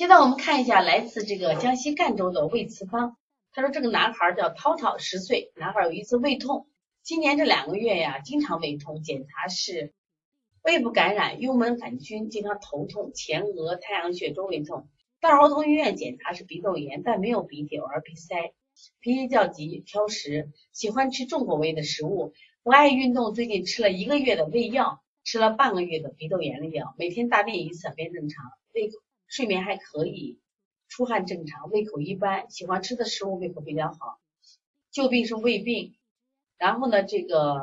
现在我们看一下来自这个江西赣州的魏慈芳，他说这个男孩叫涛涛，十岁，男孩有一次胃痛，今年这两个月呀，经常胃痛，检查是胃部感染幽门杆菌，经常头痛，前额、太阳穴周围痛。到儿童医院检查是鼻窦炎，但没有鼻涕，偶尔鼻塞，脾气较急，挑食，喜欢吃重口味的食物，不爱运动。最近吃了一个月的胃药，吃了半个月的鼻窦炎的药，每天大便一次，便正常，胃口睡眠还可以，出汗正常，胃口一般，喜欢吃的食物胃口比较好。旧病是胃病，然后呢，这个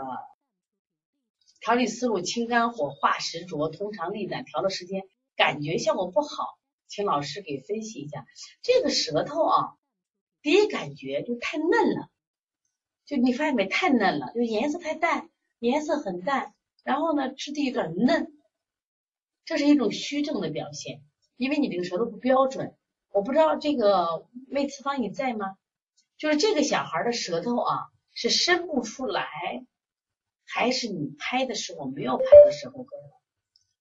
调理思路清肝火化食浊通肠利胆，调的时间感觉效果不好。请老师给分析一下这个舌头啊，第一感觉就太嫩了，就你发现没？太嫩了，就颜色太淡，颜色很淡，然后呢，质地有点嫩，这是一种虚症的表现，因为你这个舌头不标准。我不知道这个魏次方你在吗？就是这个小孩的舌头啊，是伸不出来，还是你拍的时候没有拍到舌头根？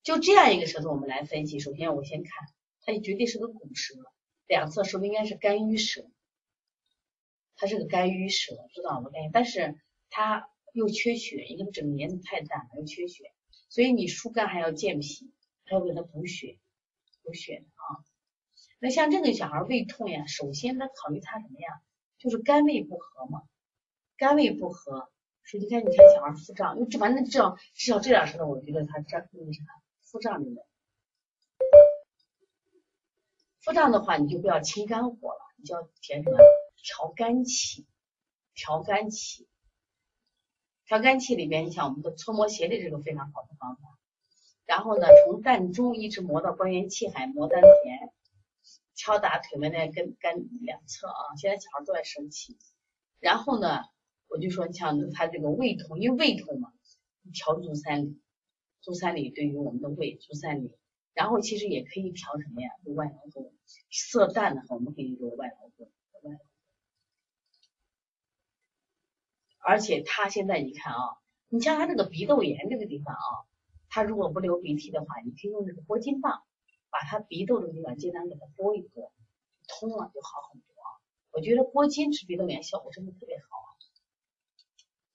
就这样一个舌头，我们来分析。首先我先看。它绝对是个骨舌，两侧说不是应该是肝郁舌，它是个肝郁舌，知道吗？但是它又缺血，因为整年太淡了，又缺血，所以你疏肝还要健脾，还要给他补血，补血的啊。那像这个小孩胃痛呀，首先他考虑他什么呀？就是肝胃不和嘛，肝胃不和，所以你看，你看小孩腹胀，因为这反正至少至少这点舌头，我觉得他这那个啥腹胀的。腹胀的话，你就不要清肝火了，你就要填什么？调肝气，调肝气，调肝气里边，你想我们的搓摩斜肋是个非常好的方法。然后呢，从膻中一直磨到关元气海，磨丹田，敲打腿门的跟肝两侧啊。现在小孩都爱生气。然后呢，我就说像他这个胃痛，因为胃痛嘛，调足三里，足三里对于我们的胃，足三里。然后其实也可以调什么呀？就外劳宫，色淡的话，我们可以用外劳宫。外而且他现在你看啊，你像他这个鼻窦炎这个地方啊，他如果不流鼻涕的话，你可以用这个拨筋棒，把他鼻窦这个地方尽量给他拨一拨，通了就好很多。我觉得拨筋治鼻窦炎效果真的特别。